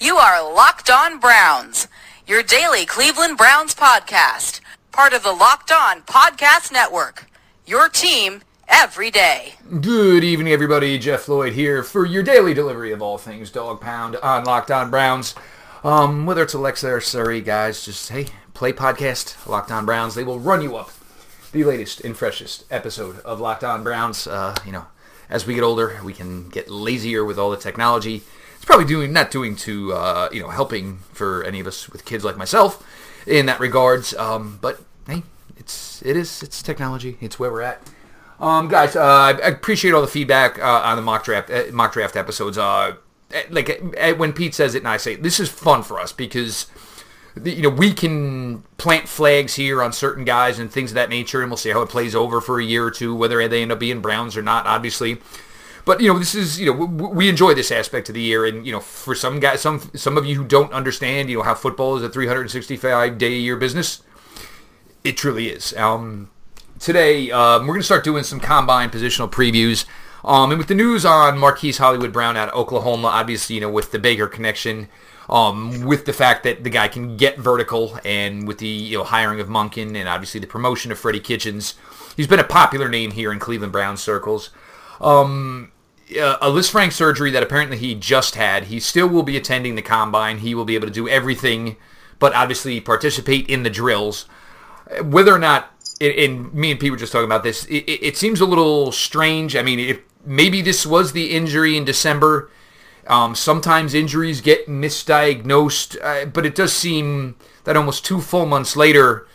You are Locked On Browns, your daily Cleveland Browns podcast, part of the Locked On Podcast Network. Your team every day. Good evening, everybody. Jeff Lloyd here for your daily delivery of all things Dog Pound on Locked On Browns. Um, whether it's Alexa or Siri, guys, just hey, play podcast Locked On Browns. They will run you up the latest and freshest episode of Locked On Browns. Uh, you know, as we get older, we can get lazier with all the technology. Probably doing not doing to uh, you know helping for any of us with kids like myself in that regards. Um, but hey, it's it is it's technology. It's where we're at. Um, guys, uh, I appreciate all the feedback uh, on the mock draft uh, mock draft episodes. Uh, like uh, when Pete says it and I say it, this is fun for us because you know we can plant flags here on certain guys and things of that nature, and we'll see how it plays over for a year or two, whether they end up being Browns or not. Obviously, but you know, this is you know we enjoy this aspect of the year, and you know, for some guys, some some of you who don't understand, you know, how football is a 365 day a year business, it truly is. Um, today um, we're going to start doing some combine positional previews. Um, and with the news on Marquise Hollywood Brown out of Oklahoma, obviously, you know, with the Baker connection, um, with the fact that the guy can get vertical, and with the you know hiring of Monken, and obviously the promotion of Freddie Kitchens, he's been a popular name here in Cleveland Brown circles. Um, uh, a Lisfranc surgery that apparently he just had. He still will be attending the combine. He will be able to do everything, but obviously participate in the drills. Whether or not, and me and Pete were just talking about this, it, it seems a little strange. I mean, if maybe this was the injury in December. Um, sometimes injuries get misdiagnosed, uh, but it does seem that almost two full months later,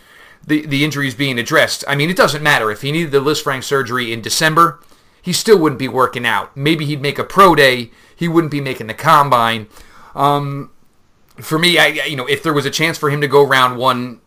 the, the injury is being addressed. I mean, it doesn't matter. If he needed the Lisfranc surgery in December, he still wouldn't be working out. Maybe he'd make a pro day. He wouldn't be making the combine. Um, for me, I you know if there was a chance for him to go round one,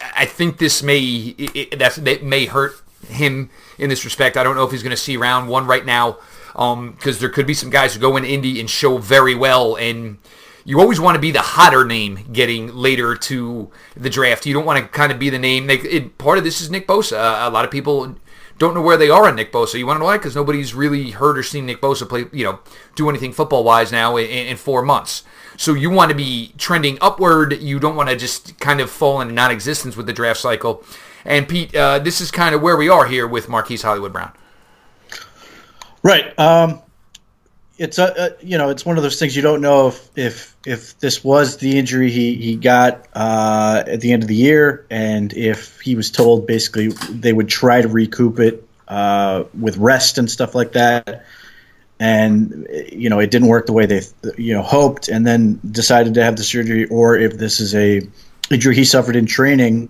I think this may it, that's that may hurt him in this respect. I don't know if he's going to see round one right now because um, there could be some guys who go in Indy and show very well and you always want to be the hotter name getting later to the draft. You don't want to kind of be the name. They, it, part of this is Nick Bosa. A lot of people don't know where they are on Nick Bosa. You want to know why? Because nobody's really heard or seen Nick Bosa play, you know, do anything football wise now in, in, four months. So you want to be trending upward. You don't want to just kind of fall into non-existence with the draft cycle. And Pete, uh, this is kind of where we are here with Marquise Hollywood Brown. Right. Um, it's a, a, you know it's one of those things you don't know if if if this was the injury he he got uh, at the end of the year and if he was told basically they would try to recoup it uh, with rest and stuff like that. And you know it didn't work the way they you know hoped and then decided to have the surgery or if this is a injury he suffered in training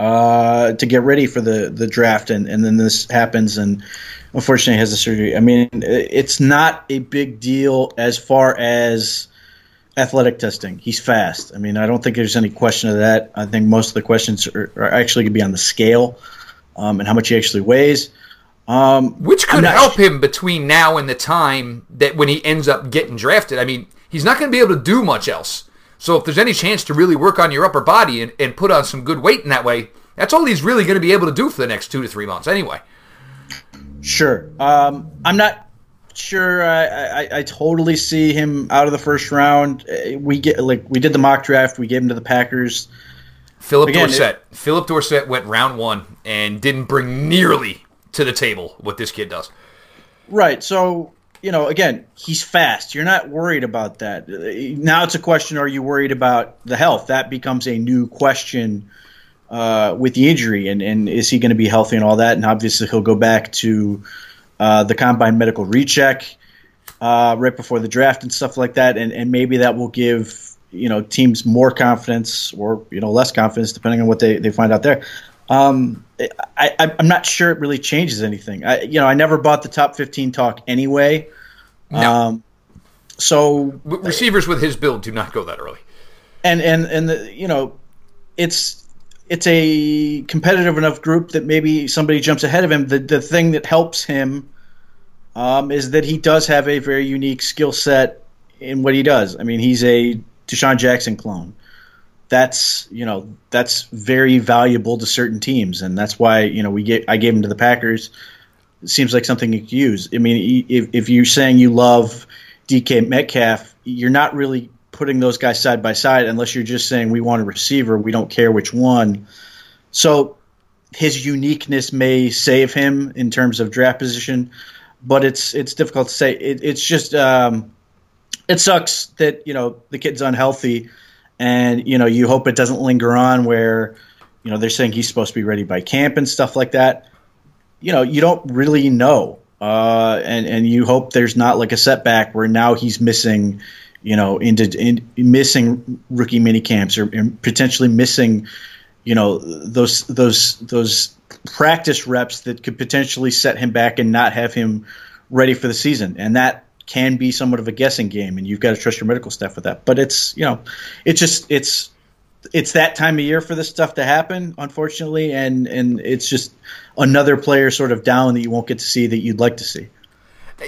uh, to get ready for the the draft and and then this happens and unfortunately he has the surgery. I mean, it's not a big deal as far as athletic testing. He's fast. I mean, I don't think there's any question of that. I think most of the questions are, are actually going to be on the scale um, and how much he actually weighs. Um, Which could help him between now and the time that when he ends up getting drafted. I mean, he's not going to be able to do much else. So if there's any chance to really work on your upper body and, and put on some good weight in that way, that's all he's really going to be able to do for the next two to three months anyway. Sure. Um, I'm not sure. I, I, I, totally see him out of the first round. Uh, we get like we did the mock draft. We gave him to the Packers. Phillip Again, Dorsett. It, Phillip Dorsett went round one and didn't bring nearly to the table what this kid does. Right. So you know, again, he's fast. You're not worried about that. Now it's a question: Are you worried about the health? That becomes a new question uh, with the injury, and, and is he going to be healthy and all that? And obviously, he'll go back to uh, the combine medical recheck uh, right before the draft and stuff like that, and, and maybe that will give you know teams more confidence or you know less confidence depending on what they, they find out there. Um, I, I'm not sure it really changes anything. I, you know, I never bought the top 15 talk anyway. No. Um, so receivers with his build do not go that early. And and and the, you know, it's it's a competitive enough group that maybe somebody jumps ahead of him. The the thing that helps him um, is that he does have a very unique skill set in what he does. I mean, he's a DeSean Jackson clone. That's you know that's very valuable to certain teams, and that's why you know we get I gave him to the Packers. It seems like something you could use. I mean, if, if you're saying you love DK Metcalf, you're not really putting those guys side by side unless you're just saying we want a receiver, we don't care which one. So his uniqueness may save him in terms of draft position, but it's it's difficult to say. It, it's just um, it sucks that you know the kid's unhealthy, and you know you hope it doesn't linger on where you know they're saying he's supposed to be ready by camp and stuff like that. You know you don't really know, uh, and and you hope there's not like a setback where now he's missing. You know, into in, missing rookie mini camps or potentially missing, you know, those those those practice reps that could potentially set him back and not have him ready for the season. And that can be somewhat of a guessing game, and you've got to trust your medical staff with that. But it's you know, it's just it's it's that time of year for this stuff to happen, unfortunately, and and it's just another player sort of down that you won't get to see that you'd like to see.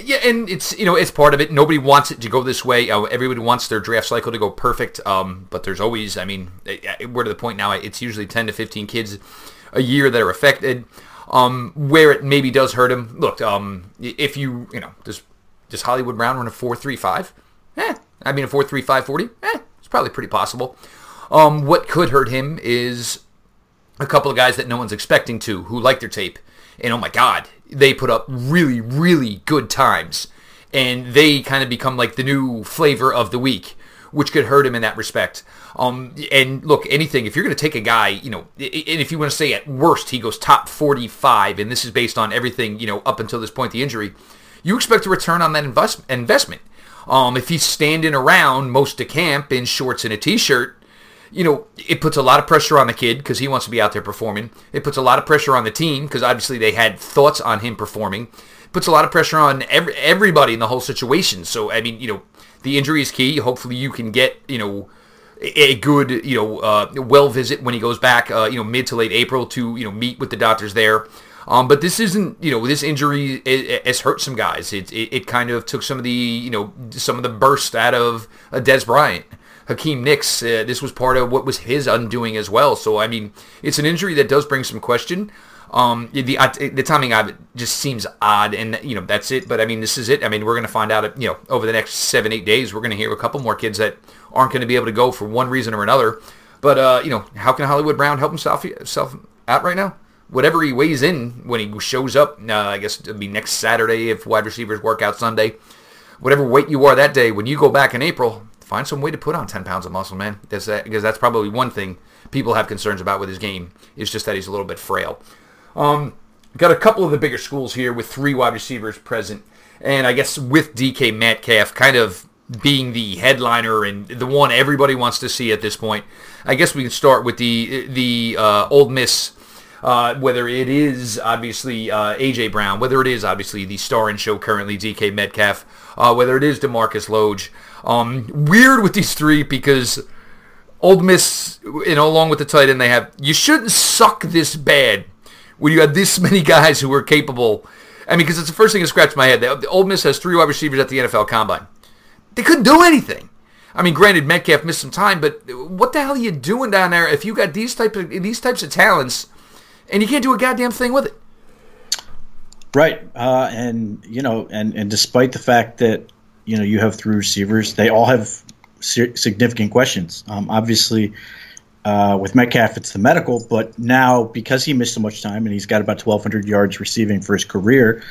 Yeah, and it's you know it's part of it. Nobody wants it to go this way. Uh, everybody wants their draft cycle to go perfect. Um, but there's always, I mean, we're to the point now. It's usually 10 to 15 kids a year that are affected. Um, where it maybe does hurt him. Look, um, if you you know does does Hollywood Brown run a four three five? Eh, I mean a four three five forty. Eh, it's probably pretty possible. Um, what could hurt him is a couple of guys that no one's expecting to who like their tape, and oh my God, they put up really really good times, and they kind of become like the new flavor of the week, which could hurt him in that respect. Um, and look, anything, if you're going to take a guy, you know, and if you want to say at worst he goes top 45, and this is based on everything, you know, up until this point, the injury, you expect a return on that invest- investment. Um, if he's standing around most of camp in shorts and a t-shirt, you know, it puts a lot of pressure on the kid because he wants to be out there performing. It puts a lot of pressure on the team because obviously they had thoughts on him performing. It puts a lot of pressure on every, everybody in the whole situation. So, I mean, you know, the injury is key. Hopefully you can get, you know, a good, you know, uh, well visit when he goes back, uh, you know, mid to late April to, you know, meet with the doctors there. Um, but this isn't, you know, this injury has hurt some guys. It, it, it, kind of took some of the, you know, some of the burst out of uh, Dez Bryant. Hakeem Nicks, uh, this was part of what was his undoing as well. So, I mean, it's an injury that does bring some question. Um, the the timing of it just seems odd, and you know that's it. But I mean, this is it. I mean, we're going to find out. You know, over the next seven eight days, we're going to hear a couple more kids that aren't going to be able to go for one reason or another. But uh, you know, how can Hollywood Brown help himself self out right now? Whatever he weighs in when he shows up, uh, I guess it'll be next Saturday if wide receivers work out Sunday. Whatever weight you are that day, when you go back in April, find some way to put on 10 pounds of muscle, man. That's that, because that's probably one thing people have concerns about with his game is just that he's a little bit frail. Um, got a couple of the bigger schools here with three wide receivers present, and I guess with DK Metcalf kind of being the headliner and the one everybody wants to see at this point. I guess we can start with the the uh, Ole Miss. Uh, whether it is obviously uh, AJ Brown, whether it is obviously the star and show currently DK Metcalf, uh, whether it is DaMarkus Lodge. Um, weird with these three because Ole Miss, you know, along with the tight end they have, you shouldn't suck this bad when you have this many guys who are capable. I mean, because it's the first thing that scratched my head. The Ole Miss has three wide receivers at the NFL Combine. They couldn't do anything. I mean, granted, Metcalf missed some time, but what the hell are you doing down there if you got these type of these types of talents and you can't do a goddamn thing with it? Right, uh, and you know, and and despite the fact that you know you have three receivers, they all have significant questions. Um, obviously, uh, with Metcalf, it's the medical, but now because he missed so much time and he's got about 1,200 yards receiving for his career,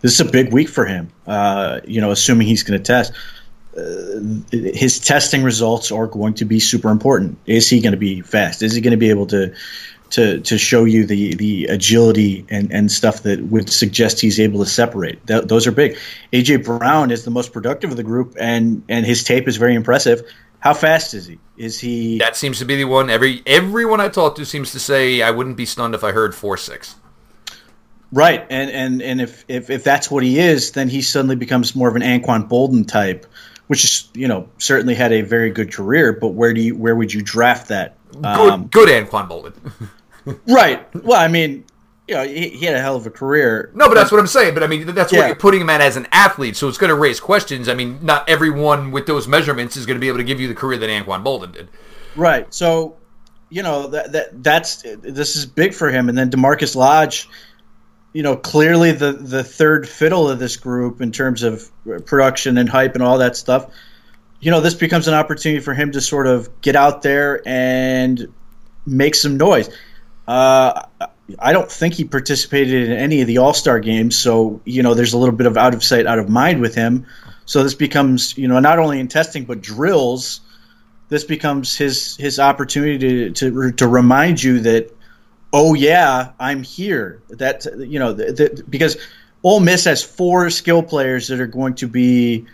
this is a big week for him. Uh, you know, assuming he's going to test. Uh, his testing results are going to be super important. Is he going to be fast? Is he going to be able to to to show you the the agility and and stuff that would suggest he's able to separate? Th- those are big. AJ Brown is the most productive of the group, and and his tape is very impressive. How fast is he? Is he? That seems to be the one. Every everyone I talk to seems to say I wouldn't be stunned if I heard four six. Right, and and and if, if if that's what he is, then he suddenly becomes more of an Anquan Boldin type, which is you know certainly had a very good career. But where do you where would you draft that? Um, good, good Anquan Boldin. right. Well, I mean, you know, he, he, had a hell of a career. No, but that's what I'm saying. But I mean, that's yeah. what you're putting him at as an athlete. So it's going to raise questions. I mean, not everyone with those measurements is going to be able to give you the career that Anquan Boldin did. Right. So, you know, that that that's this is big for him. And then DaMarkus Lodge you know, clearly the the third fiddle of this group in terms of production and hype and all that stuff. you know, this becomes an opportunity for him to sort of get out there and make some noise. Uh, I don't think he participated in any of the All Star games, so you know, there's a little bit of out of sight, out of mind with him. So this becomes, you know, not only in testing but drills. This becomes his his opportunity to to, to remind you that, oh yeah, I'm here. That you know, because Ole Miss has four skill players that are going to be,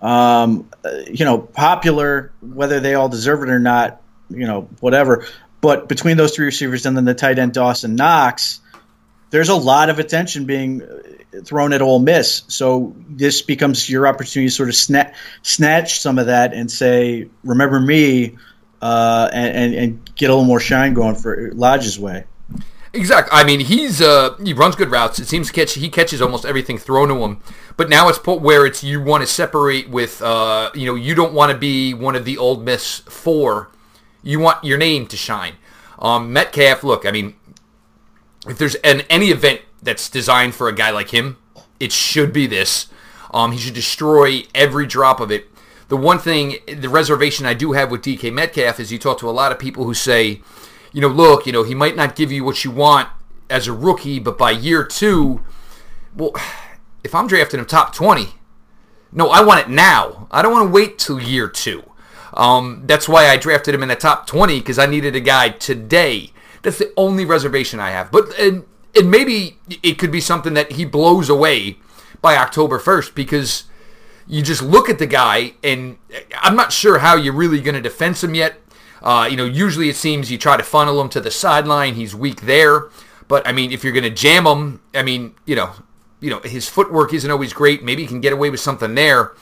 um, you know, popular, whether they all deserve it or not, you know, whatever. But between those three receivers and then the tight end Dawson Knox, there's a lot of attention being thrown at Ole Miss. So this becomes your opportunity to sort of snatch, snatch some of that and say, "Remember me," uh, and, and, and get a little more shine going for Lodge's way. Exactly. I mean, he's uh, he runs good routes. It seems to catch he catches almost everything thrown to him. But now it's put where it's you want to separate with uh, you know you don't want to be one of the Ole Miss four. You want your name to shine. Um, Metcalf, look, I mean, if there's an any event that's designed for a guy like him, it should be this. Um, he should destroy every drop of it. The one thing, the reservation I do have with DK Metcalf is you talk to a lot of people who say you know, look, you know, he might not give you what you want as a rookie, but by year two, well, if I'm drafting him top 20, no, I want it now. I don't want to wait till year two. Um, that's why I drafted him in the top 20 because I needed a guy today. That's the only reservation I have. But and, and maybe it could be something that he blows away by October 1st because you just look at the guy and I'm not sure how you're really going to defense him yet. Uh, you know, usually it seems you try to funnel him to the sideline. He's weak there. But I mean, if you're going to jam him, I mean, you know, you know, his footwork isn't always great. Maybe he can get away with something there.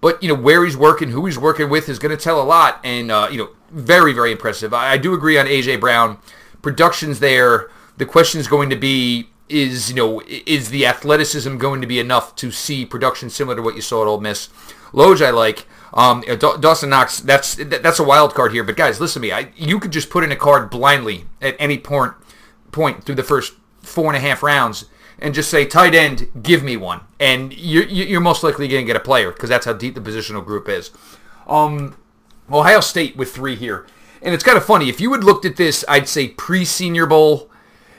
But you know, where he's working, who he's working with, is going to tell a lot. And uh, you know, very, very impressive. I, I do agree on AJ Brown. Production's there. The question is going to be is you know is the athleticism going to be enough to see production similar to what you saw at Ole Miss? Lodge I like. Um, Dawson Knox, that's that's a wild card here. But guys, listen to me. I, you could just put in a card blindly at any point point through the first four and a half rounds and just say tight end, give me one, and you're, you're most likely going to get a player because that's how deep the positional group is. Um, Ohio State with three here, and it's kind of funny. If you had looked at this, I'd say pre-Senior Bowl.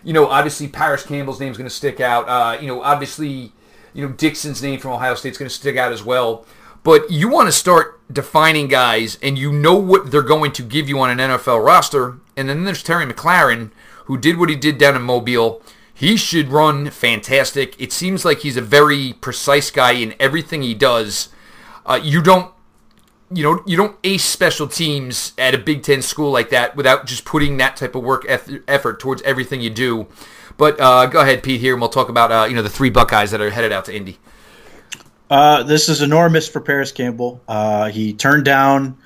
You know, obviously Parris Campbell's name is going to stick out. Uh, you know, obviously, you know Dixon's name from Ohio State is going to stick out as well. But you want to start defining guys, and you know what they're going to give you on an NFL roster. And then there's Terry McLaurin, who did what he did down in Mobile. He should run fantastic. It seems like he's a very precise guy in everything he does. Uh, you don't, you know, you don't ace special teams at a Big Ten school like that without just putting that type of work effort towards everything you do. But uh, go ahead, Pete, here, and we'll talk about uh, you know the three Buckeyes that are headed out to Indy. Uh, this is enormous for Parris Campbell. Uh, he turned down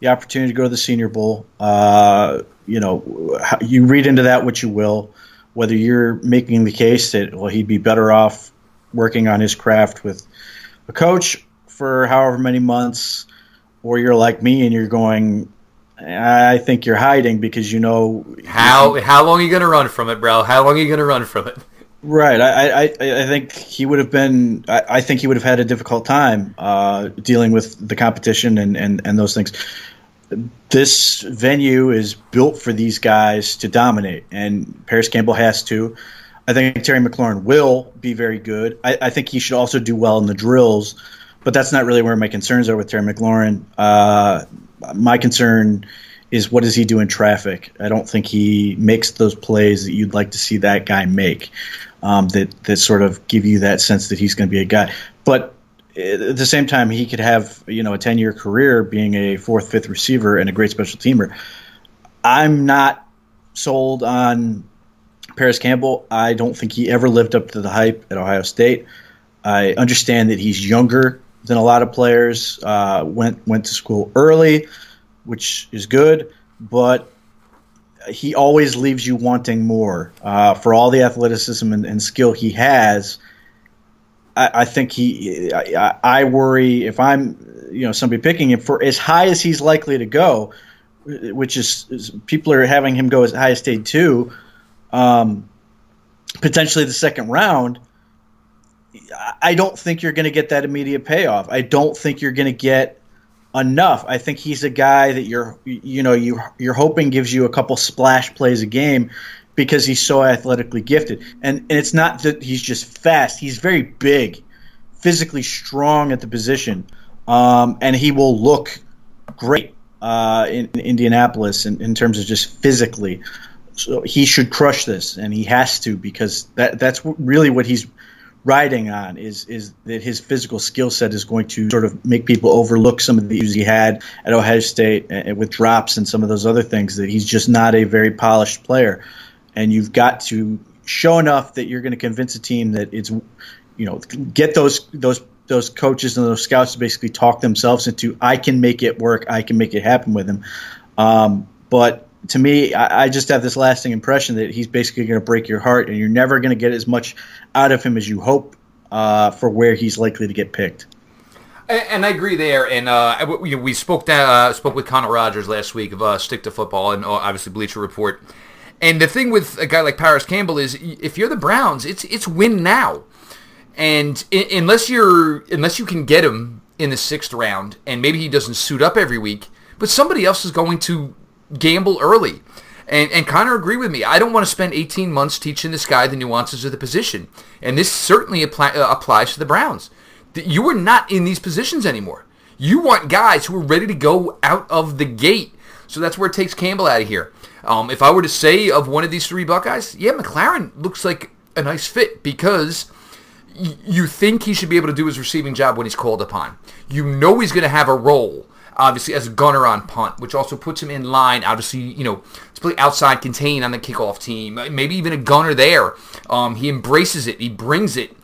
the opportunity to go to the Senior Bowl. Uh, you know, you read into that what you will. Whether you're making the case that well, he'd be better off working on his craft with a coach for however many months, or you're like me and you're going. I think you're hiding because you know how how long are you going to run from it, bro? How long are you going to run from it? Right. I, I, I think he would have been. I, I think he would have had a difficult time uh, dealing with the competition and, and, and those things. This venue is built for these guys to dominate, and Parris Campbell has to. I think Terry McLaurin will be very good. I, I think he should also do well in the drills, but that's not really where my concerns are with Terry McLaurin. Uh, my concern is what does he do in traffic? I don't think he makes those plays that you'd like to see that guy make um, that that sort of give you that sense that he's going to be a guy. But at the same time, he could have you know a ten year career being a fourth, fifth receiver and a great special teamer. I'm not sold on Parris Campbell. I don't think he ever lived up to the hype at Ohio State. I understand that he's younger than a lot of players. Uh, went went to school early, which is good, but he always leaves you wanting more. Uh, for all the athleticism and, and skill he has, I, I think he. I, I, worry if I'm, you know, somebody picking him for as high as he's likely to go, which is, is people are having him go as high as day two, um, potentially the second round. I don't think you're going to get that immediate payoff. I don't think you're going to get enough. I think he's a guy that you're you know you you're hoping gives you a couple splash plays a game because he's so athletically gifted. And, and it's not that he's just fast; he's very big, physically strong at the position, um, and he will look great uh, in, in, Indianapolis in, in terms of just physically. So he should crush this, and he has to because that that's really what he's riding on is is that his physical skill set is going to sort of make people overlook some of the issues he had at Ohio State with drops and some of those other things that he's just not a very polished player and you've got to show enough that you're going to convince a team that it's you know get those those those coaches and those scouts to basically talk themselves into I can make it work I can make it happen with him um, but to me I, I, just have this lasting impression that he's basically going to break your heart and you're never going to get as much out of him as you hope uh, for where he's likely to get picked and I agree there. And uh, we, spoke uh, spoke with Connor Rogers last week of uh, Stick to Football and uh, obviously Bleacher Report. And the thing with a guy like Parris Campbell is, if you're the Browns, it's it's win now, and unless you're unless you can get him in the sixth round, and maybe he doesn't suit up every week, but somebody else is going to gamble early. And, and Connor agreed with me. I don't want to spend 18 months teaching this guy the nuances of the position. And this certainly apply, uh, applies to the Browns. You are not in these positions anymore. You want guys who are ready to go out of the gate. So that's where it takes Campbell out of here. Um, if I were to say of one of these three Buckeyes, yeah, McLaurin looks like a nice fit because y- you think he should be able to do his receiving job when he's called upon. You know he's going to have a role, obviously, as a gunner on punt, which also puts him in line, obviously, you know, to play outside contain on the kickoff team, maybe even a gunner there. Um, he embraces it. He brings it.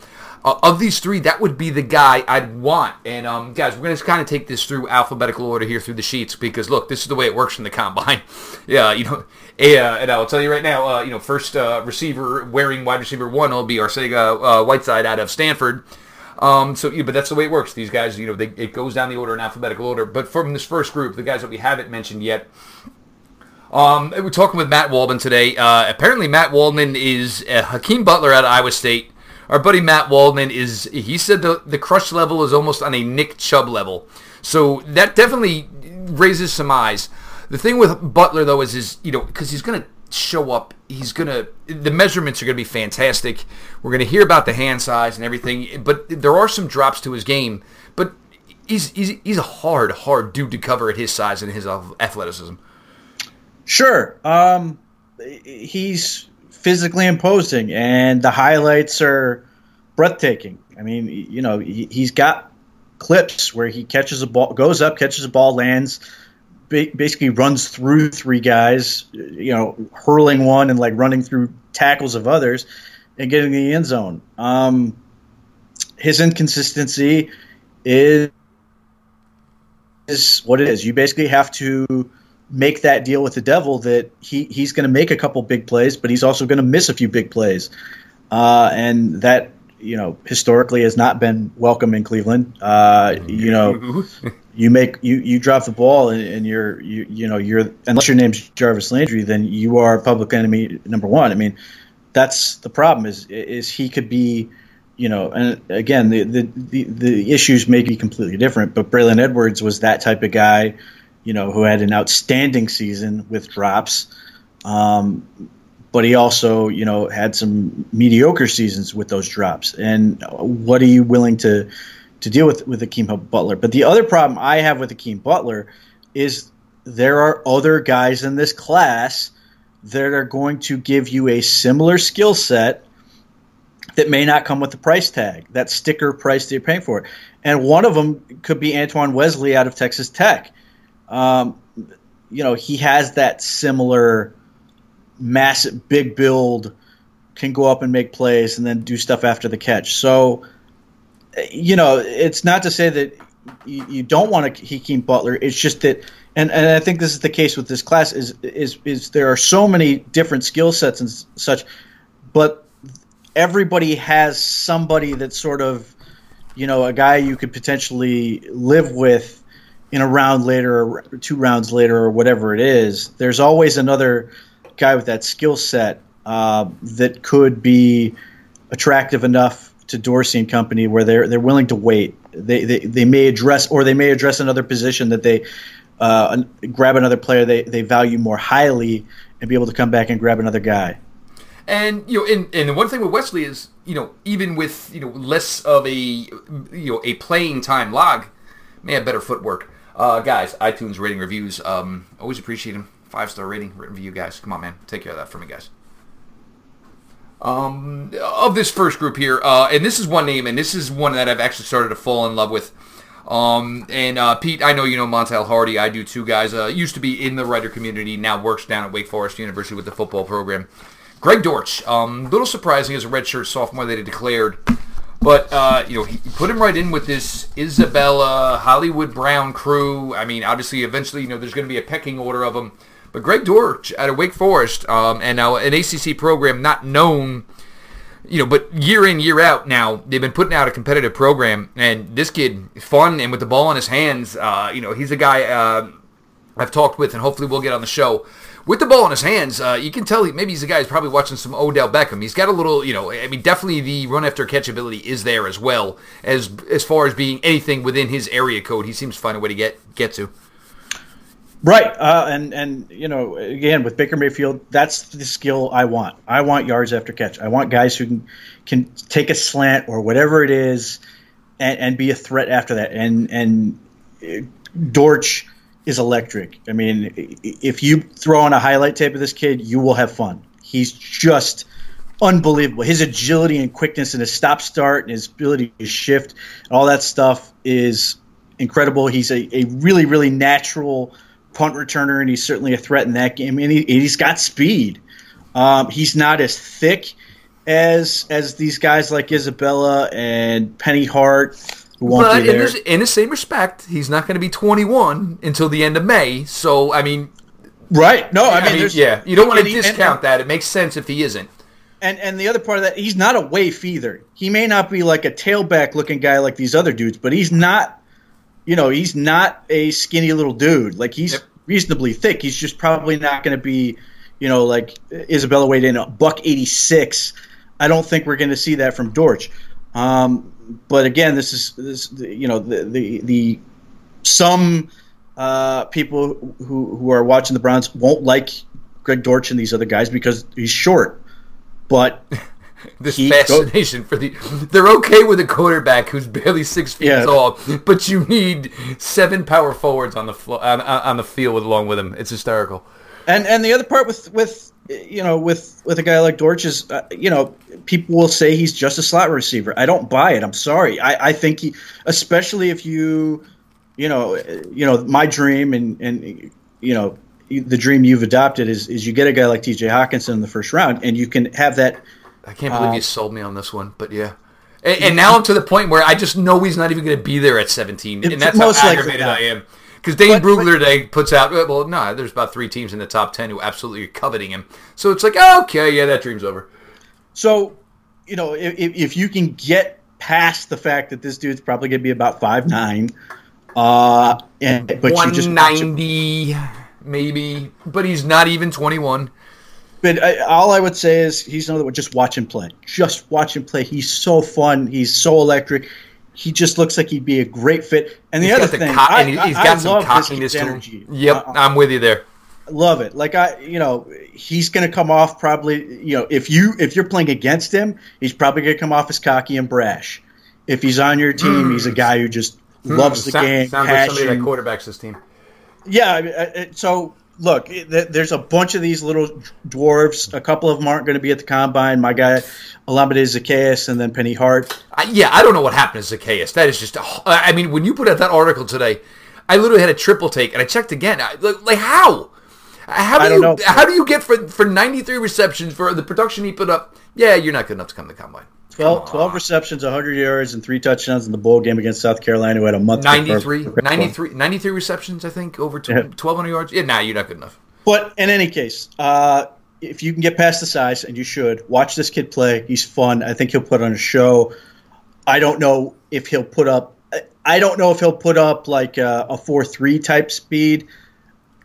Uh, of these three, that would be the guy I'd want. And um, guys, we're going to kind of take this through alphabetical order here through the sheets because look, this is the way it works in the combine. yeah, you know, yeah, and I'll tell you right now, uh, you know, first uh, receiver wearing wide receiver one will be Arcega uh, Whiteside out of Stanford. Um, so, yeah, but that's the way it works. These guys, you know, they, it goes down the order in alphabetical order. But from this first group, the guys that we haven't mentioned yet, um, we're talking with Matt Waldman today. Uh, apparently, Matt Waldman is uh, Hakeem Butler out of Iowa State our buddy Matt Waldman is he said the the crush level is almost on a Nick Chubb level. So that definitely raises some eyes. The thing with Butler though is is you know because he's going to show up, he's going to the measurements are going to be fantastic. We're going to hear about the hand size and everything, but there are some drops to his game. But he's he's he's a hard hard dude to cover at his size and his athleticism. Sure. Um, he's physically imposing, and the highlights are breathtaking. I mean, you know, he, has got clips where he catches a ball, goes up, catches a ball, lands, basically runs through three guys, you know, hurling one and like running through tackles of others and getting the end zone. Um, his inconsistency is is what it is. You basically have to make that deal with the devil that he, he's going to make a couple big plays, but he's also going to miss a few big plays. Uh, and that, you know, historically has not been welcome in Cleveland. Uh, you know, you make you, you drop the ball and, and, you're you you know you're unless your name's Jarvis Landry, then you are public enemy number one. I mean, that's the problem is is he could be you know, and again, the, the, the, the, issues may be completely different, but Braylon Edwards was that type of guy you know, who had an outstanding season with drops. Um, but he also, you know, had some mediocre seasons with those drops. And what are you willing to to deal with with Hakeem Butler? But the other problem I have with Hakeem Butler is there are other guys in this class that are going to give you a similar skill set that may not come with the price tag, that sticker price that you're paying for. And one of them could be Antoine Wesley out of Texas Tech. Um, you know, he has that similar massive, big build, can go up and make plays and then do stuff after the catch. So, you know, it's not to say that you, you don't want to Hakeem Butler. It's just that, and, and I think this is the case with this class is is is there are so many different skill sets and such, but everybody has somebody that's sort of, you know, a guy you could potentially live with in a round later or two rounds later or whatever it is, there's always another guy with that skill set uh, that could be attractive enough to Dorsey and company where they're they're willing to wait. they, they they may address or they may address another position that they uh, grab another player they, they value more highly and be able to come back and grab another guy. And you know, and, and one thing with Wesley is, you know, even with you know less of a you know a playing time log, may have better footwork. Uh, guys, iTunes rating reviews, um, always appreciate them. Five star rating, written you guys. Come on, man, take care of that for me, guys. Um, of this first group here, uh, and this is one name, and this is one that I've actually started to fall in love with. Um, and uh, Pete, I know you know Montel Hardy. I do too, guys. Uh, used to be in the writer community, now works down at Wake Forest University with the football program. Greg Dortch, um, little surprising as a redshirt sophomore that he declared, but uh, you know he put him right in with this Isabella Hollywood Brown crew. I mean, obviously, eventually, you know, there's going to be a pecking order of them. But Greg Dortch out of Wake Forest, um, and now an ACC program not known you know, but year in, year out now, they've been putting out a competitive program, and this kid, fun and with the ball in his hands, uh, you know, he's a guy uh, I've talked with, and hopefully we'll get on the show. With the ball in his hands, uh, you can tell he, maybe he's a guy who's probably watching some Odell Beckham. He's got a little, you know, I mean, definitely the run after catch ability is there as well as as far as being anything within his area code. He seems to find a way to get get to. Right, uh, and and you know, again with Baker Mayfield, that's the skill I want. I want yards after catch. I want guys who can can take a slant or whatever it is, and, and be a threat after that. And and uh, Dortch is electric. I mean, if you throw on a highlight tape of this kid, you will have fun. He's just unbelievable. His agility and quickness and his stop start and his ability to shift, all that stuff is incredible. He's a, a really really natural punt returner, and he's certainly a threat in that game. And he, has got speed. Um, he's not as thick as as these guys like Isabella and Penny Hart, but. In, in the same respect, he's not going to be 21 until the end of May. So I mean, right? No, I, I mean, mean yeah, you don't want to discount and, that. It makes sense if he isn't. And and the other part of that, he's not a waif either. He may not be like a tailback looking guy like these other dudes, but he's not you know, he's not a skinny little dude. Like he's yep. reasonably thick. He's just probably not going to be, you know, like Isabella weighed in a buck eighty six. I don't think we're going to see that from Dortch. Um, but again, this is this, you know, the the, the some uh, people who who are watching the Browns won't like Greg Dortch and these other guys because he's short. But this he fascination go- for the. They're okay with a quarterback who's barely six feet yeah. tall, but you need seven power forwards on the flo- on, on the field along with him. It's hysterical. And and the other part with with you know with with a guy like Dortch is uh, you know people will say he's just a slot receiver. I don't buy it. I'm sorry. I I think he, especially if you you know you know my dream and and you know the dream you've adopted is is you get a guy like T.J. Hockenson in the first round, and you can have that I can't believe uh, you sold me on this one, but yeah. And, and, now I'm to the point where I just know he's not even going to be there at 17, and that's how aggravated I am. Because Dane Brugler today puts out, well, no, there's about three teams in the top 10 who absolutely are coveting him. So it's like, okay, yeah, that dream's over. So, you know, if, if you can get past the fact that this dude's probably going to be about five nine, uh, and but 190 you just maybe, but he's not even 21. But I, all I would say is he's another one. Just watch him play. Just watch him play. He's so fun. He's so electric. He just looks like he'd be a great fit. And the he's other the thing, co- I, he's got I some cockiness to him. Yep, uh, I'm with you there. Love it. Like I, you know, he's going to come off probably. You know, if you if you're playing against him, he's probably going to come off as cocky and brash. If he's on your team, mm. he's a guy who just mm. loves the game. Sounds passion. like somebody that quarterbacks his team. Yeah. So look, there's a bunch of these little dwarves. A couple of them aren't going to be at the combine. My guy, Olamide Zaccheaus, and then Penny Hart. yeah, I don't know what happened to Zaccheaus. That is just, uh, I mean, when you put out that article today, I literally had a triple take, and I checked again. Like, how? How do you know. how do you get for for 93 receptions for the production he put up? Yeah, you're not good enough to come to the combine. 12, 12 receptions, 100 yards, and three touchdowns in the bowl game against South Carolina, who had a month. 93, 93, 93 receptions, I think, over 1,200 yards. Yeah, nah, you're not good enough. But in any case, uh, if you can get past the size, and you should, watch this kid play. He's fun. I think he'll put on a show. I don't know if he'll put up. I don't know if he'll put up like a, a four three type speed.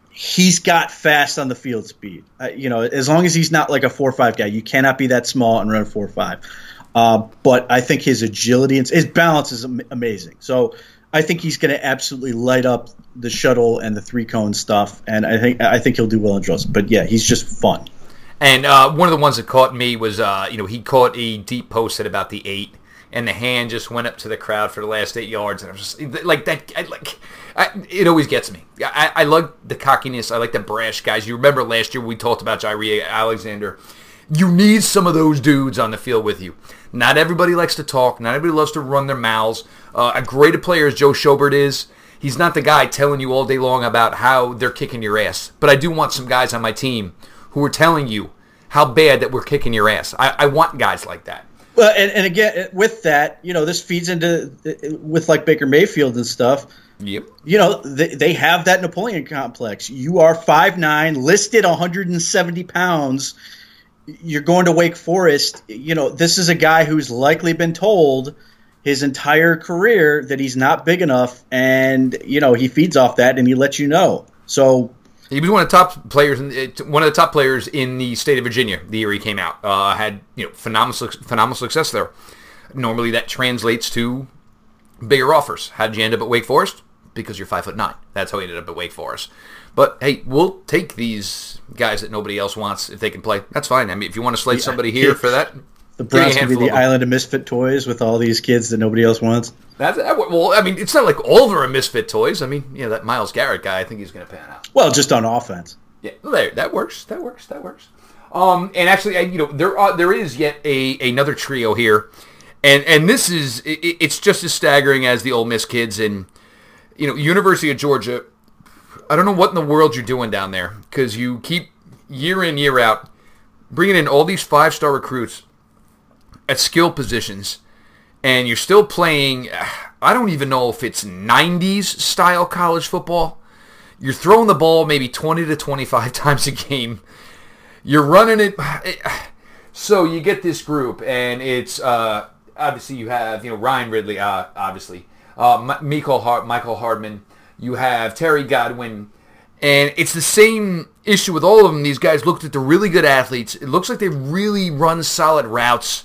He's got fast on the field speed. Uh, you know, as long as he's not like a four five guy, you cannot be that small and run four five. Uh, but I think his agility and his balance is am- amazing. So I think he's going to absolutely light up the shuttle and the three cone stuff, and I think I think he'll do well in drills. But yeah, he's just fun. And uh, one of the ones that caught me was, uh, you know, he caught a deep post at about the eight, and the hand just went up to the crowd for the last eight yards, and I was just like that. I, like, I, it always gets me. I, I like the cockiness. I like the brash guys. You remember last year we talked about Jaire Alexander. You need some of those dudes on the field with you. Not everybody likes to talk. Not everybody loves to run their mouths. Uh, a great player as Joe Schobert is, he's not the guy telling you all day long about how they're kicking your ass. But I do want some guys on my team who are telling you how bad that we're kicking your ass. I, I want guys like that. Well, and, and again, with that, you know, this feeds into with like Baker Mayfield and stuff. Yep. You know, they, they have that Napoleon complex. You are five nine, listed 170 pounds you're going to Wake Forest. You know, this is a guy who's likely been told his entire career that he's not big enough, and you know he feeds off that, and he lets you know. So he was one of the top players, in, one of the top players in the state of Virginia the year he came out. Uh, had you know phenomenal phenomenal success there. Normally that translates to bigger offers. How did you end up at Wake Forest? Because you're five foot nine. That's how he ended up at Wake Forest. But hey, we'll take these guys that nobody else wants if they can play. That's fine. I mean, if you want to slate somebody here for that, the Browns can be the island of misfit toys with all these kids that nobody else wants. That's well. I mean, it's not like all of them are misfit toys. I mean, you know, that Myles Garrett guy. I think he's going to pan out. Well, just on offense. Yeah, there. That works. That works. That works. Um, and actually, you know, there are there is yet a another trio here, and and this is it, it's just as staggering as the Ole Miss kids and you know University of Georgia I don't know what in the world you're doing down there because you keep year in year out bringing in all these five star recruits at skill positions, and you're still playing. I don't even know if it's 90s style college football. You're throwing the ball maybe 20 to 25 times a game. You're running it. So you get this group, and it's uh, obviously you have you know Riley Ridley, uh, obviously uh, Michael Mecole Hardman, you have Terry Godwin. And it's the same issue with all of them. These guys looked at the really good athletes. It looks like they really run solid routes.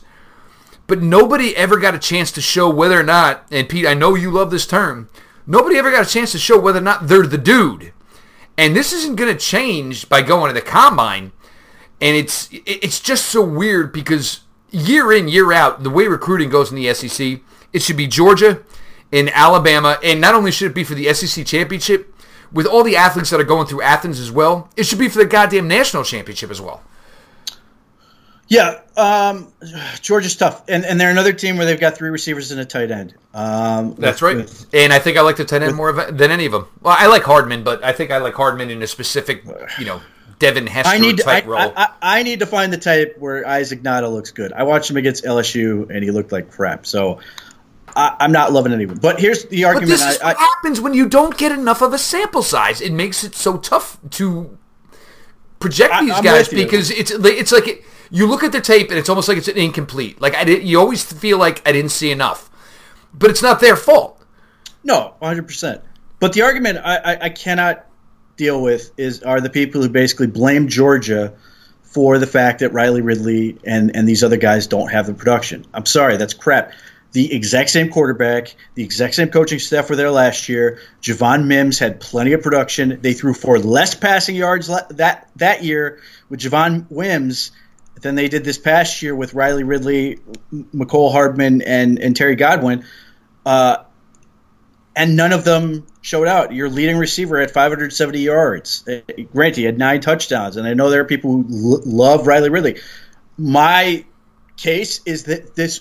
But nobody ever got a chance to show whether or not, and Pete, I know you love this term, nobody ever got a chance to show whether or not they're the dude. And this isn't going to change by going to the combine. And it's it's just so weird because year in, year out, the way recruiting goes in the SEC, it should be Georgia, in Alabama, and not only should it be for the SEC championship, with all the athletes that are going through Athens as well, it should be for the goddamn national championship as well. Yeah, um, Georgia's tough, and and they're another team where they've got three receivers and a tight end. Um, That's with, right, with, and I think I like the tight end with, more than any of them. Well, I like Hardman, but I think I like Hardman in a specific, you know, Devin Hester I need to, type I, role. I, I, need to find the type where Isaac Nauta looks good. I watched him against LSU, and he looked like crap. So I, am not loving anyone. But here's the argument. But this is I, what I, happens when you don't get enough of a sample size. It makes it so tough to project these I'm guys because it's it's like it, you look at the tape and it's almost like it's incomplete. Like I did, you always feel like I didn't see enough, but it's not their fault. No, 100. percent But the argument I, I, I cannot deal with is are the people who basically blame Georgia for the fact that Riley Ridley and, and these other guys don't have the production. I'm sorry, that's crap the exact same quarterback, the exact same coaching staff were there last year. Javon Wims had plenty of production. They threw for less passing yards that that year with Javon Wims than they did this past year with Riley Ridley, Mecole Hardman, and and Terry Godwin. Uh, and none of them showed out. Your leading receiver had 570 yards. Uh, granted, he had nine touchdowns, and I know there are people who l- love Riley Ridley. My case is that this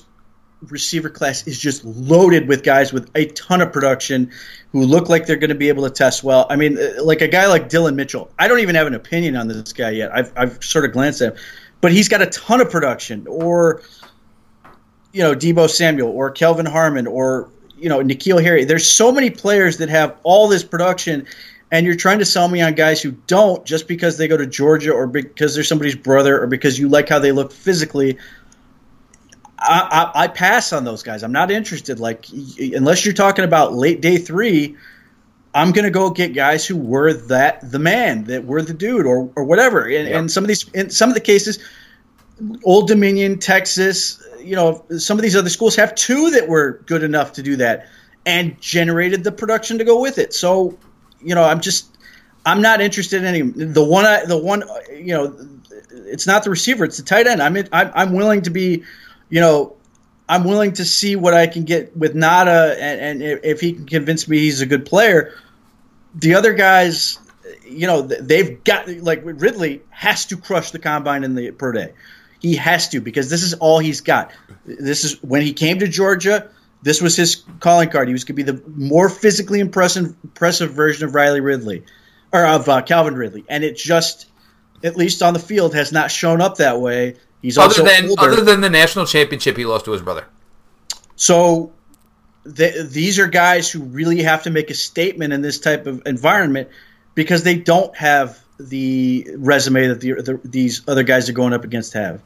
receiver class is just loaded with guys with a ton of production who look like they're going to be able to test well. I mean, uh, like a guy like Dillon Mitchell. I don't even have an opinion on this guy yet. I've, I've sort of glanced at him, but he's got a ton of production. Or, you know, Deebo Samuel or Kelvin Harmon or, you know, N'Keal Harry. There's so many players that have all this production. And you're trying to sell me on guys who don't just because they go to Georgia or because they're somebody's brother or because you like how they look physically. I, I, I, pass on those guys. I'm not interested. Like unless you're talking about late day three, I'm gonna go get guys who were that the man, that were the dude, or or whatever. And, and some of these, in some of the cases, Old Dominion, Texas, you know, some of these other schools have two that were good enough to do that and generated the production to go with it. So, you know, I'm just I'm not interested in any the one the one you know it's not the receiver it's the tight end I'm in, I'm, I'm willing to be you know I'm willing to see what I can get with Ngata and, and if he can convince me he's a good player the other guys you know they've got like Ridley has to crush the combine in the pro day he has to because this is all he's got this is when he came to Georgia this was his calling card. He was going to be the more physically impressive, impressive version of Riley Ridley, or of uh, Calvin Ridley, and it just, at least on the field, has not shown up that way. He's other than older. other than the national championship he lost to his brother. So th- these are guys who really have to make a statement in this type of environment because they don't have the resume that the, the, these other guys are going up against have.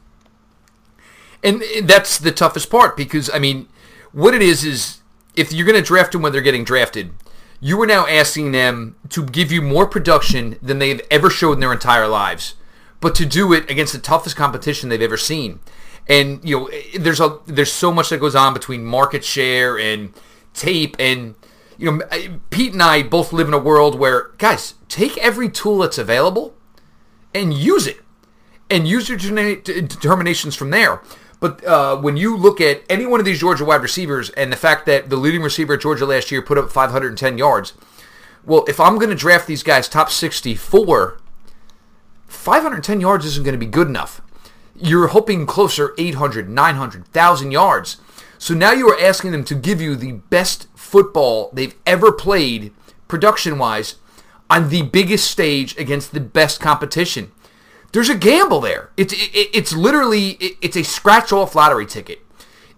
And that's the toughest part because I mean, what it is is if you're going to draft them when they're getting drafted, you are now asking them to give you more production than they've ever showed in their entire lives, but to do it against the toughest competition they've ever seen. And you know, there's a there's so much that goes on between market share and tape and you know, Pete and I both live in a world where guys take every tool that's available and use it, and use your determinations from there. But uh, when you look at any one of these Georgia wide receivers and the fact that the leading receiver at Georgia last year put up 510 yards, well, if I'm going to draft these guys top 64, 510 yards isn't going to be good enough. You're hoping closer 800, 900, 1,000 yards. So now you are asking them to give you the best football they've ever played, production wise, on the biggest stage against the best competition there's a gamble there. It's it, it's literally it, it's a scratch off lottery ticket.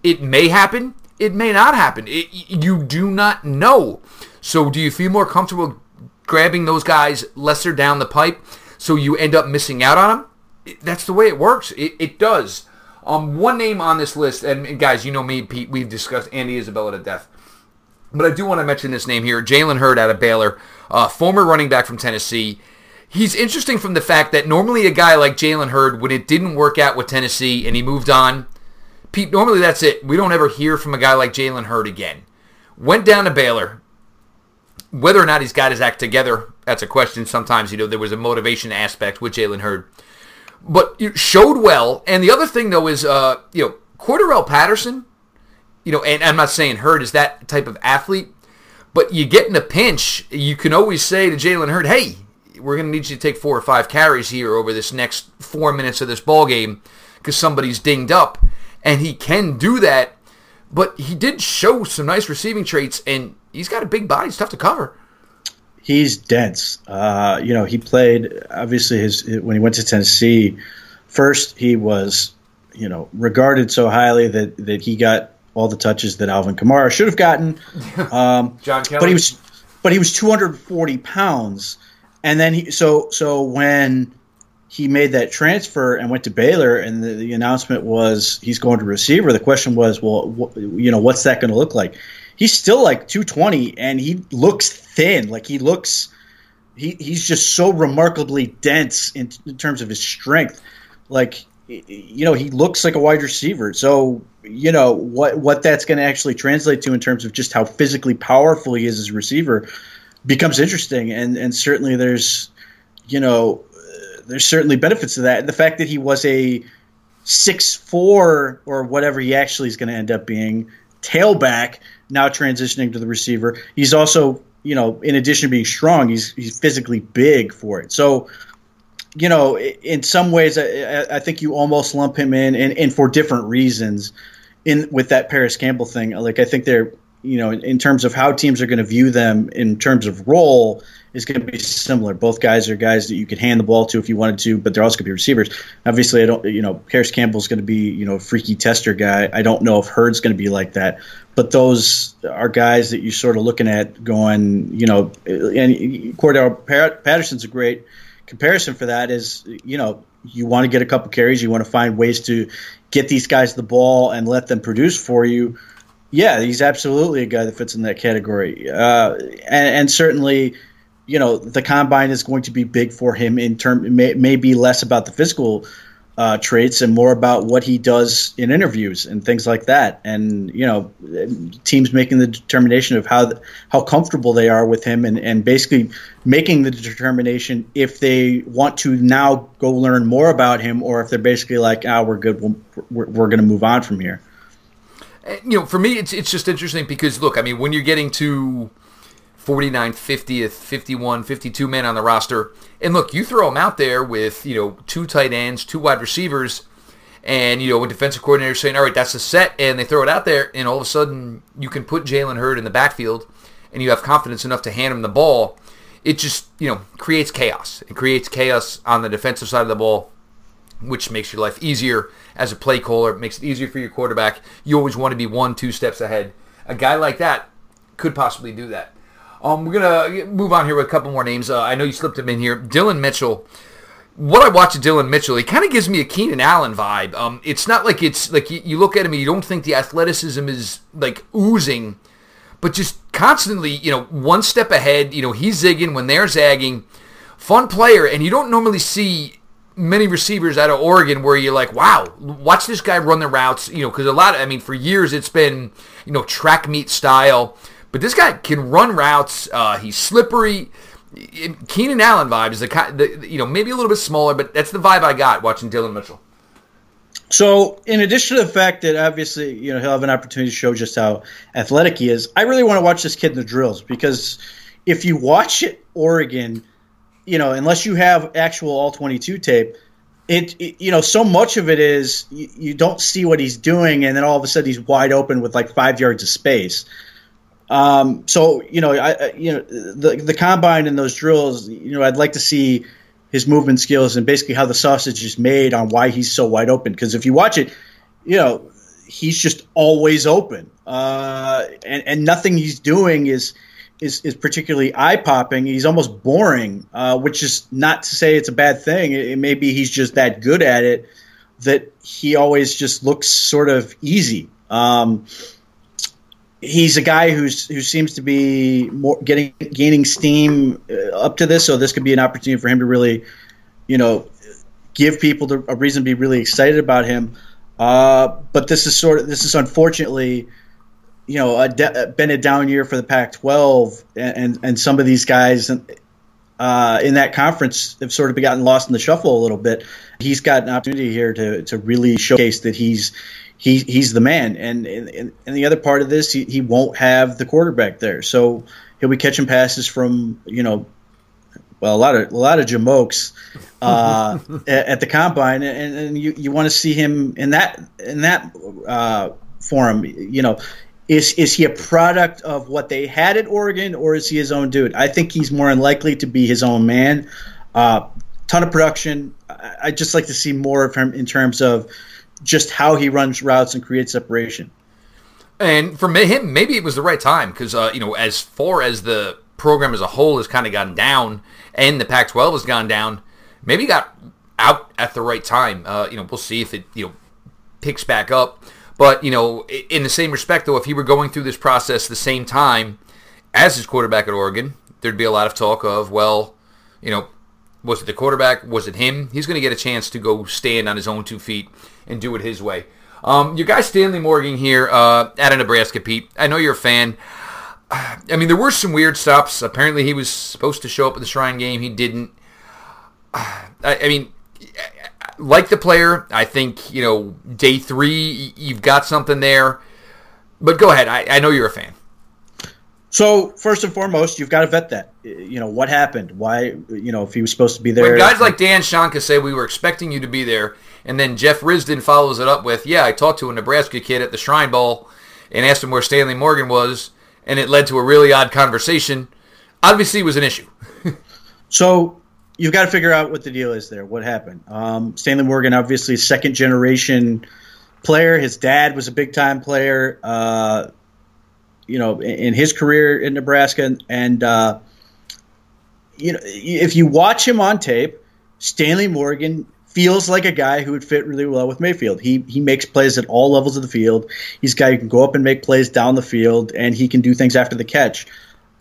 It may happen. It may not happen. It, you do not know. So do you feel more comfortable grabbing those guys lesser down the pipe so you end up missing out on them? That's the way it works. It, it does. Um, one name on this list, and guys, you know me, Pete. We've discussed Andy Isabella to death. But I do want to mention this name here, Jalen Hurd out of Baylor, uh, former running back from Tennessee he's interesting from the fact that normally a guy like Jalen Hurd, when it didn't work out with Tennessee and he moved on, Pete, normally that's it. We don't ever hear from a guy like Jalen Hurd again. Went down to Baylor. Whether or not he's got his act together, that's a question. Sometimes, you know, there was a motivation aspect with Jalen Hurd. But you showed well. And the other thing, though, is, uh, you know, Cordarrelle Patterson, you know, and I'm not saying Hurd is that type of athlete, but you get in a pinch, you can always say to Jalen Hurd, hey, we're going to need you to take four or five carries here over this next four minutes of this ball game because somebody's dinged up, and he can do that. But he did show some nice receiving traits, and he's got a big body. It's tough to cover. He's dense. Uh, you know, he played obviously his when he went to Tennessee. First, he was you know regarded so highly that that he got all the touches that Alvin Kamara should have gotten. Um, John Kelly, but he was but he was 240 pounds and then he so so when he made that transfer and went to Baylor, and the, the announcement was he's going to receiver. The question was, well, wh- you know, what's that going to look like? He's still like 220, and he looks thin. Like he looks, he he's just so remarkably dense in, in terms of his strength. Like you know, he looks like a wide receiver. So you know what what that's going to actually translate to in terms of just how physically powerful he is as a receiver becomes interesting, and and certainly there's you know there's certainly benefits to that. And the fact that he was a six four or whatever he actually is going to end up being tailback now transitioning to the receiver. He's also you know in addition to being strong, he's he's physically big for it. So you know, in some ways, I, I, think you almost lump him in, and, and for different reasons, in with that Parris Campbell thing. Like I think they're you know, in terms of how teams are going to view them in terms of role, is going to be similar. Both guys are guys that you could hand the ball to if you wanted to, but they're also going to be receivers. Obviously, I don't, you know, Parris Campbell's going to be, you know, a freaky tester guy. I don't know if Hurd's going to be like that, but those are guys that you're sort of looking at going, you know, and Cordarrelle Patterson's a great comparison for that. Is you know, you want to get a couple carries, you want to find ways to get these guys the ball and let them produce for you yeah, he's absolutely a guy that fits in that category, uh, and, and, certainly, you know, the combine is going to be big for him in term. May, may be less about the physical uh, traits and more about what he does in interviews and things like that. And you know, teams making the determination of how how comfortable they are with him, and, and basically making the determination if they want to now go learn more about him, or if they're basically like, ah, we're good, we're, we're going to move on from here. You know, for me, it's it's just interesting because look, I mean, when you're getting to 49, 50th, 51, 52 men on the roster. And look, you throw them out there with, you know, two tight ends, two wide receivers, and, you know, when defensive coordinator saying, all right, that's the set, and they throw it out there, and all of a sudden you can put Jalen Hurd in the backfield and you have confidence enough to hand him the ball, it just, you know, creates chaos. It creates chaos on the defensive side of the ball, which makes your life easier as a play caller. It makes it easier for your quarterback. You always want to be one, two steps ahead. A guy like that could possibly do that. Um, we're gonna move on here with a couple more names. Uh, I know you slipped him in here. Dillon Mitchell. What I watch of Dillon Mitchell, he kind of gives me a Keenan Allen vibe. Um, it's not like it's like you, you look at him and you don't think the athleticism is like oozing, but just constantly, you know, one step ahead. You know, he's zigging when they're zagging. Fun player, and you don't normally see many receivers out of Oregon where you're like, wow, watch this guy run the routes. You know, because a lot. Of, I mean, for years it's been you know track meet style. But this guy can run routes. Uh, he's slippery. Keenan Allen vibe is the kind, the, you know, maybe a little bit smaller, but that's the vibe I got watching Dillon Mitchell. So, in addition to the fact that obviously, you know, he'll have an opportunity to show just how athletic he is, I really want to watch this kid in the drills because if you watch it, Oregon, you know, unless you have actual all 22 tape, it, it, you know so much of it is you, you, don't see what he's doing and then all of a sudden he's wide open with like five yards of space um, so you know, I, you know the the combine and those drills. You know, I'd like to see his movement skills and basically how the sausage is made on why he's so wide open. Because if you watch it, you know he's just always open, uh, and and nothing he's doing is is is particularly eye popping. He's almost boring, uh, which is not to say it's a bad thing. It, it maybe he's just that good at it that he always just looks sort of easy. Um, he's a guy who's who seems to be more getting gaining steam uh, up to this. So this could be an opportunity for him to really, you know, give people the, a reason to be really excited about him. Uh, but this is sort of this is unfortunately, you know, a de- been a down year for the Pac-12, and and, and some of these guys. Uh, in that conference have sort of gotten lost in the shuffle a little bit. He's got an opportunity here to to really showcase that he's he he's the man. And and, and the other part of this, he, he won't have the quarterback there, so he'll be catching passes from you know, well a lot of a lot of jamokes uh, at, at, the combine, and, and you you want to see him in that in that uh, forum, you know. Is, is he a product of what they had at Oregon, or is he his own dude? I think he's more unlikely to be his own man. Uh, ton of production. I, I just like to see more of him in terms of just how he runs routes and creates separation. And for him, maybe it was the right time because uh, you know, as far as the program as a whole has kind of gone down, and the Pac-12 has gone down, maybe he got out at the right time. Uh, you know, we'll see if it you know picks back up. But you know, in the same respect, though, if he were going through this process the same time as his quarterback at Oregon, there'd be a lot of talk of, well, you know, was it the quarterback? Was it him? He's going to get a chance to go stand on his own two feet and do it his way. Um, your guy Stanley Morgan here uh, at a Nebraska, Pete. I know you're a fan. I mean, there were some weird stops. Apparently, he was supposed to show up at the Shrine game. He didn't. I, I mean, like the player, I think you know day three you've got something there. But go ahead. I, I know you're a fan. So first and foremost, you've got to vet that. You know what happened. Why? You know if he was supposed to be there. When guys like Dan Shonka say we were expecting you to be there, and then Jeff Risdon follows it up with, "Yeah, I talked to a Nebraska kid at the Shrine Bowl and asked him where Stanley Morgan was, and it led to a really odd conversation." Obviously, it was an issue. so you've got to figure out what the deal is there. What happened? Um, Stanley Morgan, obviously, second generation player. His dad was a big time player. Uh, you know, in his career in Nebraska, and uh, you know, if you watch him on tape, Stanley Morgan feels like a guy who would fit really well with Mayfield. He he makes plays at all levels of the field. He's a guy who can go up and make plays down the field, and he can do things after the catch.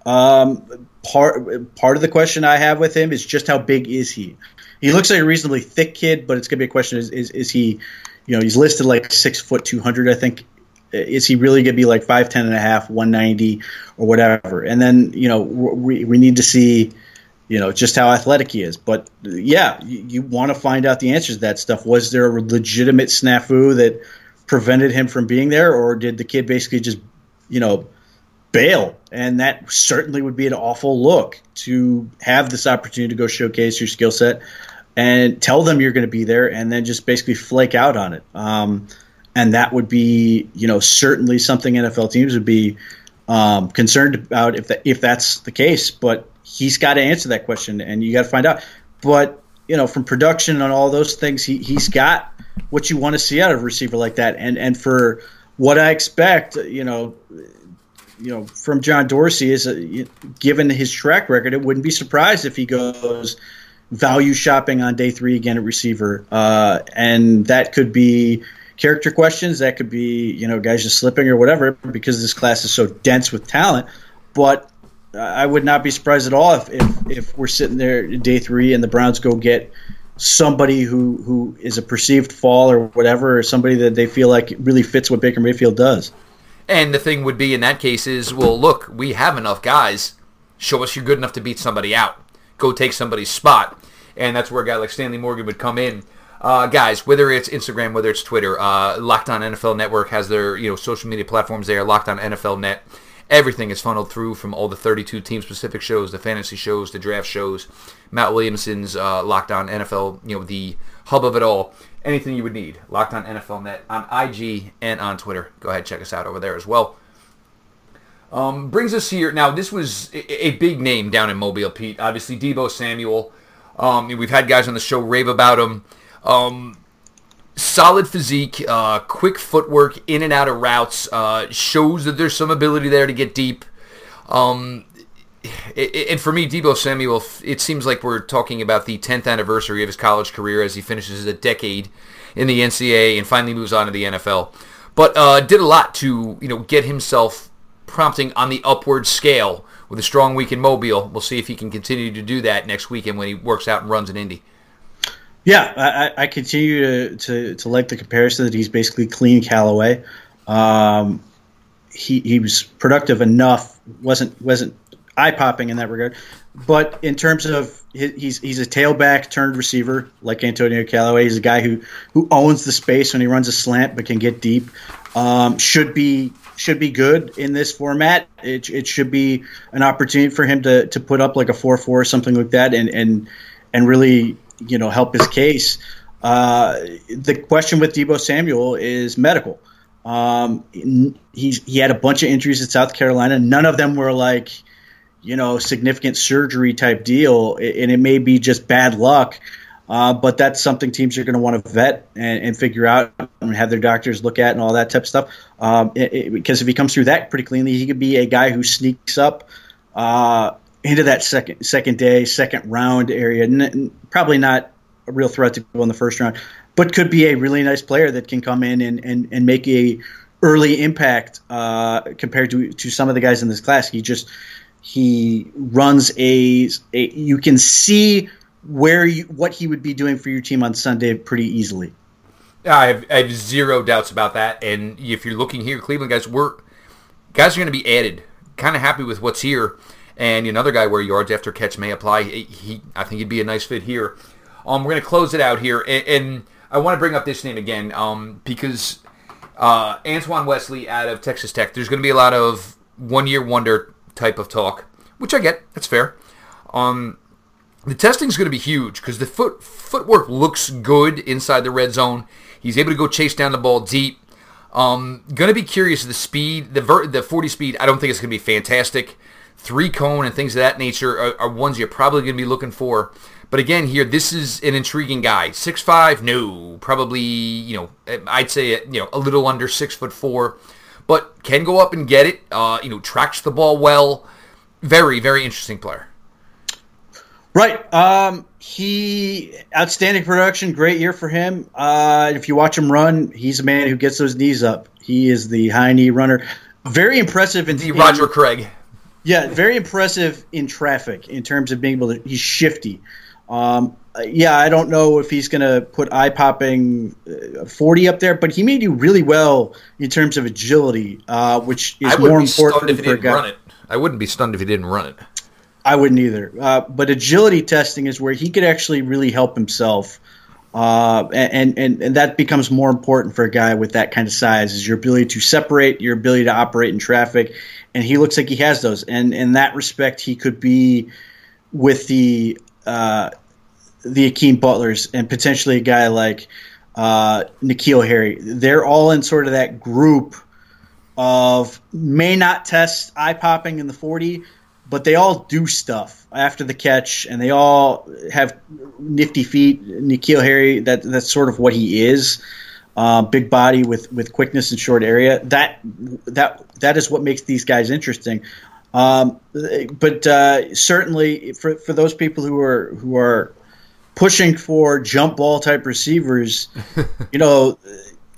Um, part part of the question I have with him is just how big is he? He looks like a reasonably thick kid, but it's gonna be a question: is is, is he, you know, he's listed like six foot two hundred, I think. Is he really going to be like 5'10 and a half, 190 or whatever? And then, you know, we, we need to see, you know, just how athletic he is. But yeah, you, you want to find out the answers to that stuff. Was there a legitimate snafu that prevented him from being there, or did the kid basically just, you know, bail? And that certainly would be an awful look to have this opportunity to go showcase your skill set and tell them you're going to be there, and then just basically flake out on it. Um, and that would be, you know, certainly something NFL teams would be um, concerned about if that, if that's the case. But he's got to answer that question, and you got to find out. But you know, from production and all those things, he he's got what you want to see out of a receiver like that. And and for what I expect, you know, you know, from John Dorsey is a, given his track record, it wouldn't be surprised if he goes value shopping on day three again at receiver, uh, and that could be character questions, that could be you know guys just slipping or whatever because this class is so dense with talent. But I would not be surprised at all if, if, if we're sitting there day three and the Browns go get somebody who, who is a perceived fall or whatever, or somebody that they feel like really fits what Baker Mayfield does. And the thing would be in that case is, well, look, we have enough guys. Show us you're good enough to beat somebody out. Go take somebody's spot. And that's where a guy like Stanley Morgan would come in. Uh, guys, whether it's Instagram, whether it's Twitter, uh, Locked On NFL Network has their you know social media platforms there. Locked On NFL Net everything is funneled through from all the 32 team specific shows, the fantasy shows, the draft shows, Matt Williamson's uh, Locked On NFL, you know, the hub of it all. Anything you would need, Locked On NFL Net on IG and on Twitter. Go ahead, check us out over there as well. Um, brings us here now. This was a, a, big name down in Mobile, Pete. Obviously, Deebo Samuel. Um, we've had guys on the show rave about him. Um, solid physique, uh, quick footwork in and out of routes, uh, shows that there's some ability there to get deep. Um, and for me, Deebo Samuel, it seems like we're talking about the 10th anniversary of his college career as he finishes a decade in the NCAA and finally moves on to the NFL. But uh, did a lot to you know get himself prompting on the upward scale with a strong week in Mobile. We'll see if he can continue to do that next weekend when he works out and runs in Indy. Yeah, I, I continue to, to, to, like the comparison that he's basically clean Callaway. Um, he, he was productive enough, wasn't wasn't eye popping in that regard, but in terms of he's he's a tailback turned receiver like Antonio Callaway. He's a guy who who owns the space when he runs a slant, but can get deep. Um, should be should be good in this format. It, it should be an opportunity for him to, to put up like a four four or something like that, and and and really you know help his case. Uh, the question with Deebo Samuel is medical. Um, he's he had a bunch of injuries at South Carolina. None of them were like you know significant surgery type deal, and it may be just bad luck. Uh, but that's something teams are going to want to vet and, and, figure out and have their doctors look at and all that type of stuff. Um, it, it, because if he comes through that pretty cleanly, he could be a guy who sneaks up uh, into that second second day, second round area. N- probably not a real threat to go in the first round, but could be a really nice player that can come in and, and, and make a early impact uh, compared to to some of the guys in this class. He just he runs a, a you can see where you, what he would be doing for your team on Sunday pretty easily. I have, I have zero doubts about that. And if you're looking here, Cleveland guys, we're guys are going to be added. Kind of happy with what's here. And another guy where yards after catch may apply. He, I think he'd be a nice fit here. Um, we're going to close it out here, and, and I want to bring up this name again um, because uh, Antoine Wesley out of Texas Tech. There's going to be a lot of one-year wonder type of talk, which I get. That's fair. Um, the testing is going to be huge because the foot footwork looks good inside the red zone. He's able to go chase down the ball deep. Um, going to be curious of the speed, the ver- the 40 speed. I don't think it's going to be fantastic three cone and things of that nature are, are ones you're probably going to be looking for. But again, here this is an intriguing guy. Six five, no, probably you know I'd say you know a little under six foot four, but can go up and get it. Uh, you know, tracks the ball well. Very very interesting player. Right. Um, he outstanding production, great year for him. Uh, if you watch him run, he's a man who gets those knees up. He is the high knee runner. Very impressive in the Roger Craig. Yeah, very impressive in traffic in terms of being able to. He's shifty. Um, yeah, I don't know if he's going to put eye popping uh, 40 up there, but he may do really well in terms of agility, uh, which is more important for a guy. I wouldn't be stunned if he didn't run it. I wouldn't either. Uh, but agility testing is where he could actually really help himself. Uh, and, and, and that becomes more important for a guy with that kind of size is your ability to separate, your ability to operate in traffic, and he looks like he has those. And in that respect, he could be with the uh, the Hakeem Butlers and potentially a guy like uh, N'Keal Harry. They're all in sort of that group of may not test eye popping in the 40, but they all do stuff after the catch, and they all have nifty feet. N'Keal Harry, that that's sort of what he is. Uh, big body with, with quickness and short area. That that that is what makes these guys interesting. Um, but uh, certainly for, for those people who are who are pushing for jump ball type receivers, you know,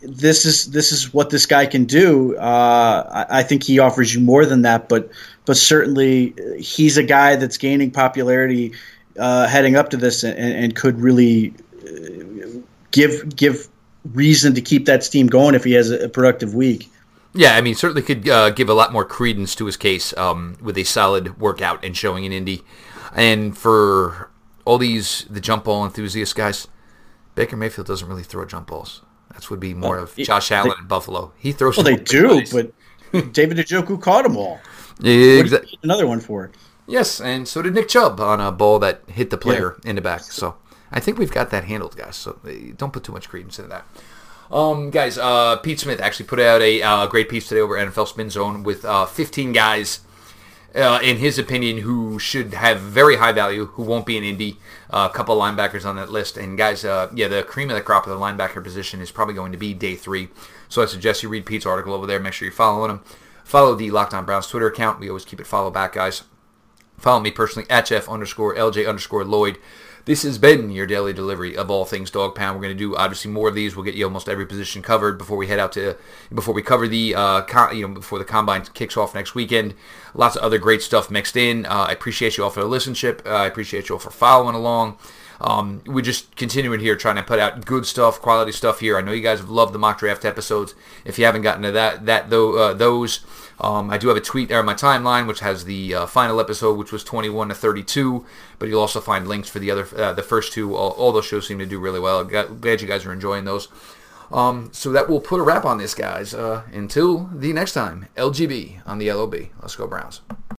this is this is what this guy can do. Uh, I, I, think he offers you more than that, but but certainly he's a guy that's gaining popularity uh, heading up to this, and, and could really uh, give give reason to keep that steam going if he has a productive week. Yeah, I mean, certainly could uh, give a lot more credence to his case um, with a solid workout and showing in Indy. And for all these the jump ball enthusiast guys, Baker Mayfield doesn't really throw jump balls. That would be more of Josh Allen they, in Buffalo. He throws. Well, they do, but David Njoku caught them all. Yeah, Exactly. Another one for it. Yes, and so did Nick Chubb on a ball that hit the player yeah. in the back. So I think we've got that handled, guys. So eh, don't put too much credence into that. Um, guys, uh, Pete Smith actually put out a uh, great piece today over NFL Spin Zone with uh, 15 guys uh, in his opinion, who should have very high value, who won't be an Indy. Uh, a couple linebackers on that list. And guys, uh, yeah, the cream of the crop of the linebacker position is probably going to be day three. So I suggest you read Pete's article over there. Make sure you're following him. Follow the Locked On Browns Twitter account. We always keep it follow back, guys. Follow me personally at Jeff underscore LJ underscore Lloyd. This has been your daily delivery of all things dog pound. We're going to do obviously more of these. We'll get you almost every position covered before we head out to before we cover the uh, con, you know before the combine kicks off next weekend. Lots of other great stuff mixed in. Uh, I appreciate you all for the listenership. Uh, I appreciate you all for following along. Um, we're just continuing here trying to put out good stuff, quality stuff here. I know you guys have loved the mock draft episodes. If you haven't gotten to that, that though, those um, I do have a tweet there on my timeline, which has the uh, final episode, which was 21 to 32. But you'll also find links for the other, uh, the first two. All, all, those shows seem to do really well. Glad you guys are enjoying those. Um, so that will put a wrap on this, guys. Uh, until the next time, LGB on the LOB. Let's go Browns.